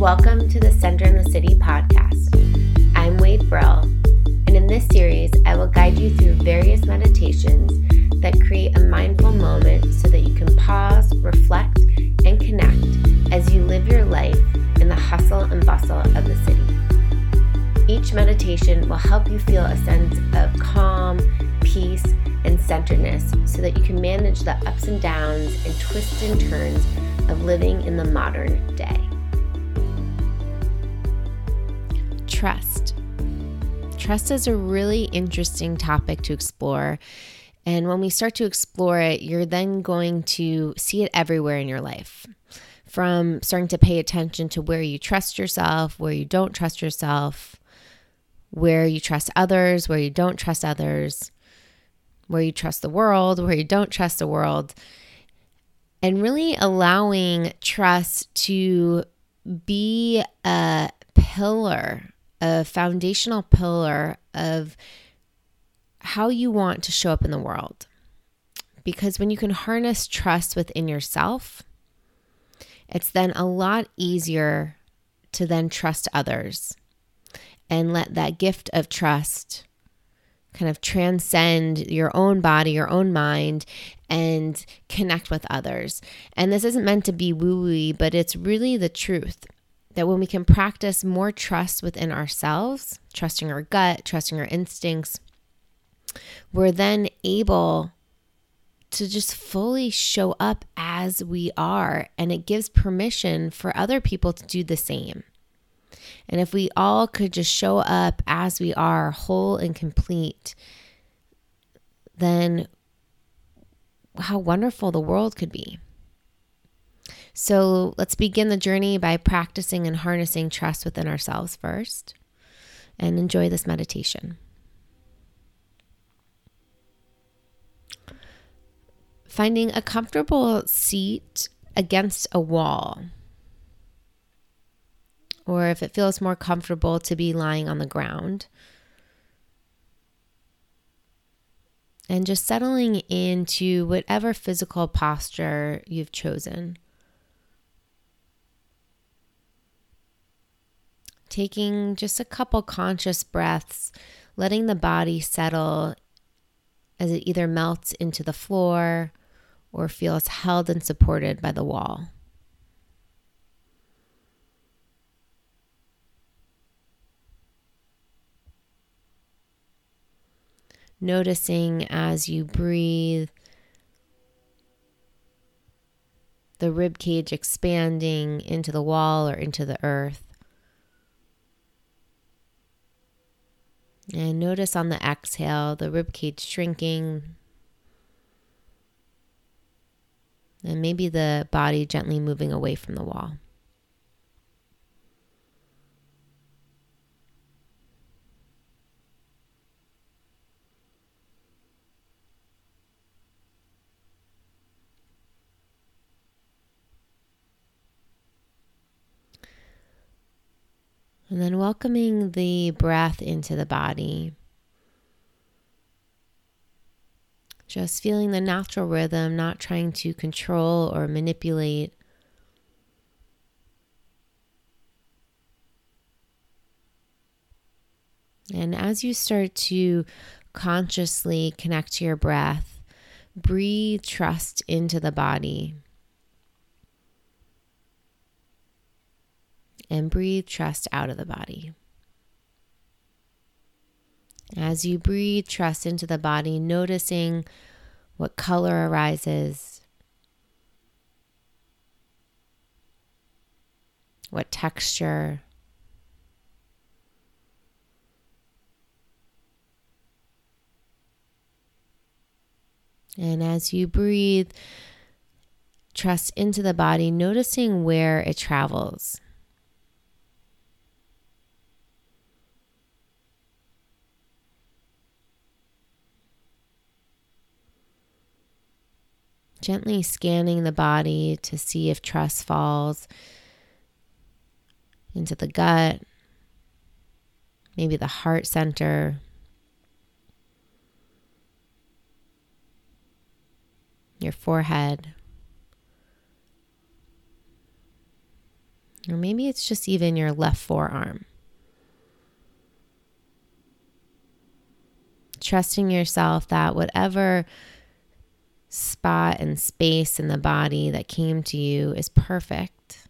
Welcome to the Center in the City podcast. I'm Wade Brill, and in this series, I will guide you through various meditations that create a mindful moment so that you can pause, reflect, and connect as you live your life in the hustle and bustle of the city. Each meditation will help you feel a sense of calm, peace, and centeredness so that you can manage the ups and downs and twists and turns of living in the modern day. Trust. Trust is a really interesting topic to explore. And when we start to explore it, you're then going to see it everywhere in your life. From starting to pay attention to where you trust yourself, where you don't trust yourself, where you trust others, where you don't trust others, where you trust the world, where you don't trust the world, and really allowing trust to be a pillar, a foundational pillar of how you want to show up in the world. Because when you can harness trust within yourself, it's then a lot easier to then trust others and let that gift of trust kind of transcend your own body, your own mind, and connect with others. And this isn't meant to be woo woo, but it's really the truth that when we can practice more trust within ourselves, trusting our gut, trusting our instincts, we're then able to just fully show up as we are. And it gives permission for other people to do the same. And if we all could just show up as we are, whole and complete, then how wonderful the world could be. So let's begin the journey by practicing and harnessing trust within ourselves first and enjoy this meditation. Finding a comfortable seat against a wall or if it feels more comfortable to be lying on the ground. And just settling into whatever physical posture you've chosen. Taking just a couple conscious breaths, letting the body settle as it either melts into the floor or feels held and supported by the wall. noticing as you breathe the rib cage expanding into the wall or into the earth. And notice on the exhale the rib cage shrinking. And maybe the body gently moving away from the wall. And then welcoming the breath into the body. Just feeling the natural rhythm, not trying to control or manipulate. And as you start to consciously connect to your breath, breathe trust into the body. And breathe trust out of the body. As you breathe trust into the body, noticing what color arises, what texture. And as you breathe, trust into the body, noticing where it travels. Gently scanning the body to see if trust falls into the gut, maybe the heart center. Your forehead, Or maybe it's just even your left forearm. Trusting yourself that whatever spot and space in the body that came to you is perfect.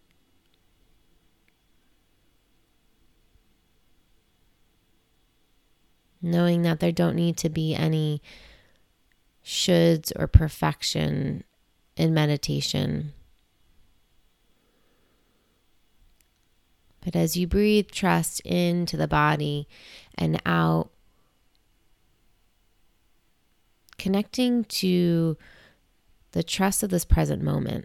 Knowing that there don't need to be any shoulds or perfection in meditation. But as you breathe trust into the body and out, connecting to the trust of this present moment.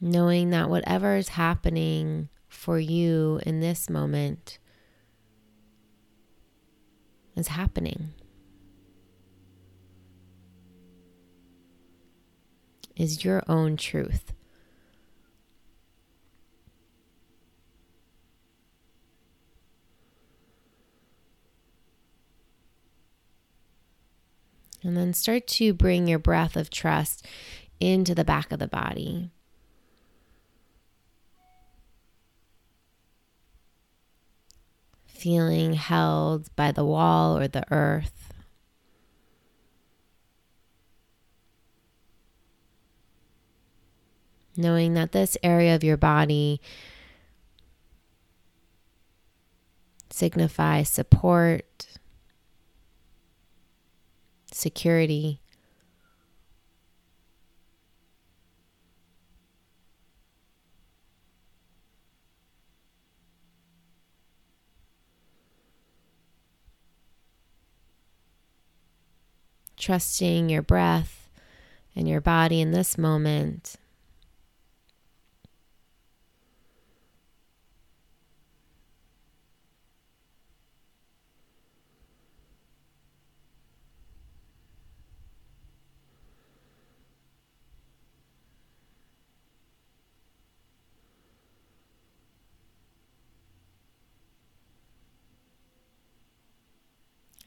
Knowing that whatever is happening for you in this moment is happening. Is your own truth. And then start to bring your breath of trust into the back of the body. Feeling held by the wall or the earth. Knowing that this area of your body signifies support security. Trusting your breath and your body in this moment.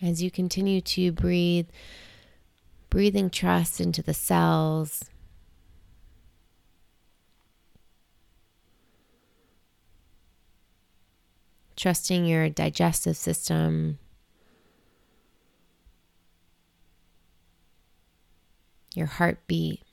As you continue to breathe, breathing trust into the cells. Trusting your digestive system, your heartbeat.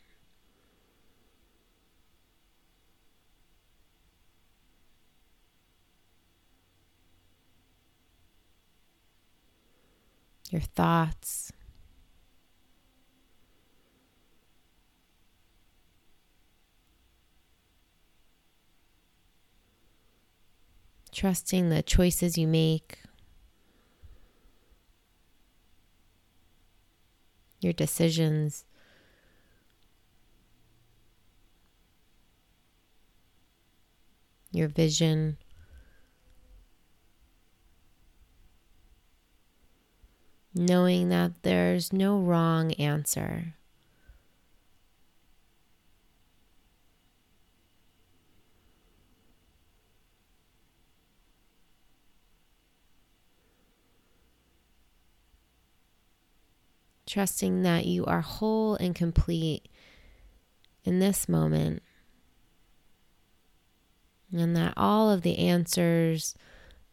Your thoughts. Trusting the choices you make, your decisions. Your vision. Knowing that there's no wrong answer. Trusting that you are whole and complete in this moment, and that all of the answers,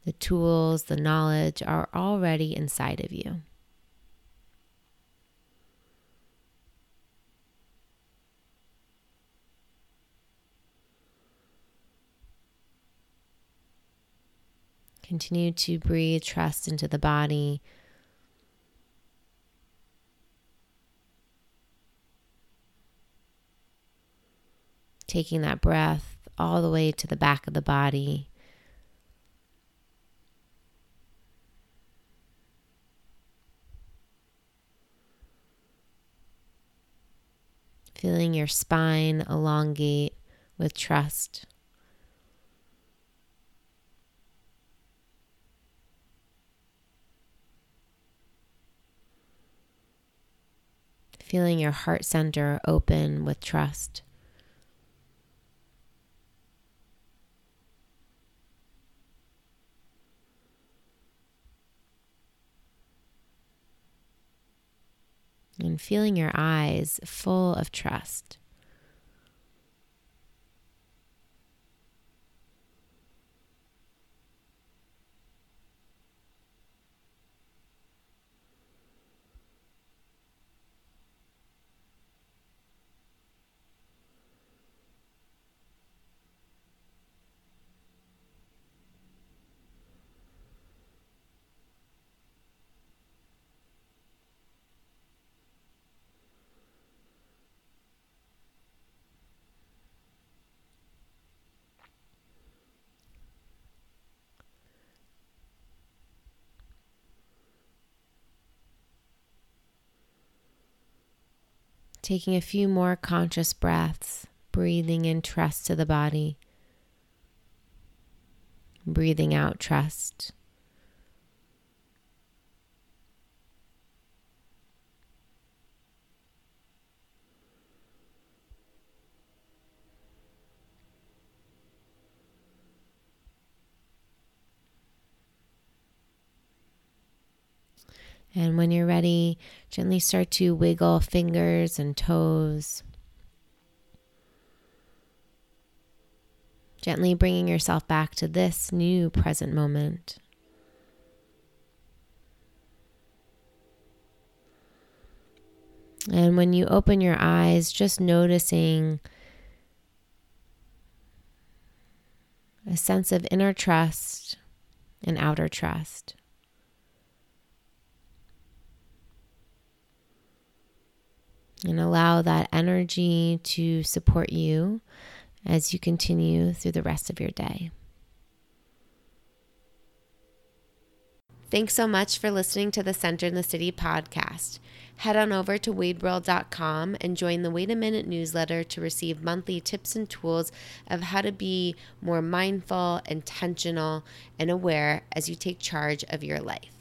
the tools, the knowledge are already inside of you. Continue to breathe trust into the body. Taking that breath all the way to the back of the body. Feeling your spine elongate with trust. Feeling your heart center open with trust. and feeling your eyes full of trust. Taking a few more conscious breaths, breathing in trust to the body, breathing out trust. And when you're ready, gently start to wiggle fingers and toes. Gently bringing yourself back to this new present moment. And when you open your eyes, just noticing a sense of inner trust and outer trust. And allow that energy to support you as you continue through the rest of your day. Thanks so much for listening to the Center in the City podcast. Head on over to wadeworld.com and join the Wait a Minute newsletter to receive monthly tips and tools of how to be more mindful, intentional, and aware as you take charge of your life.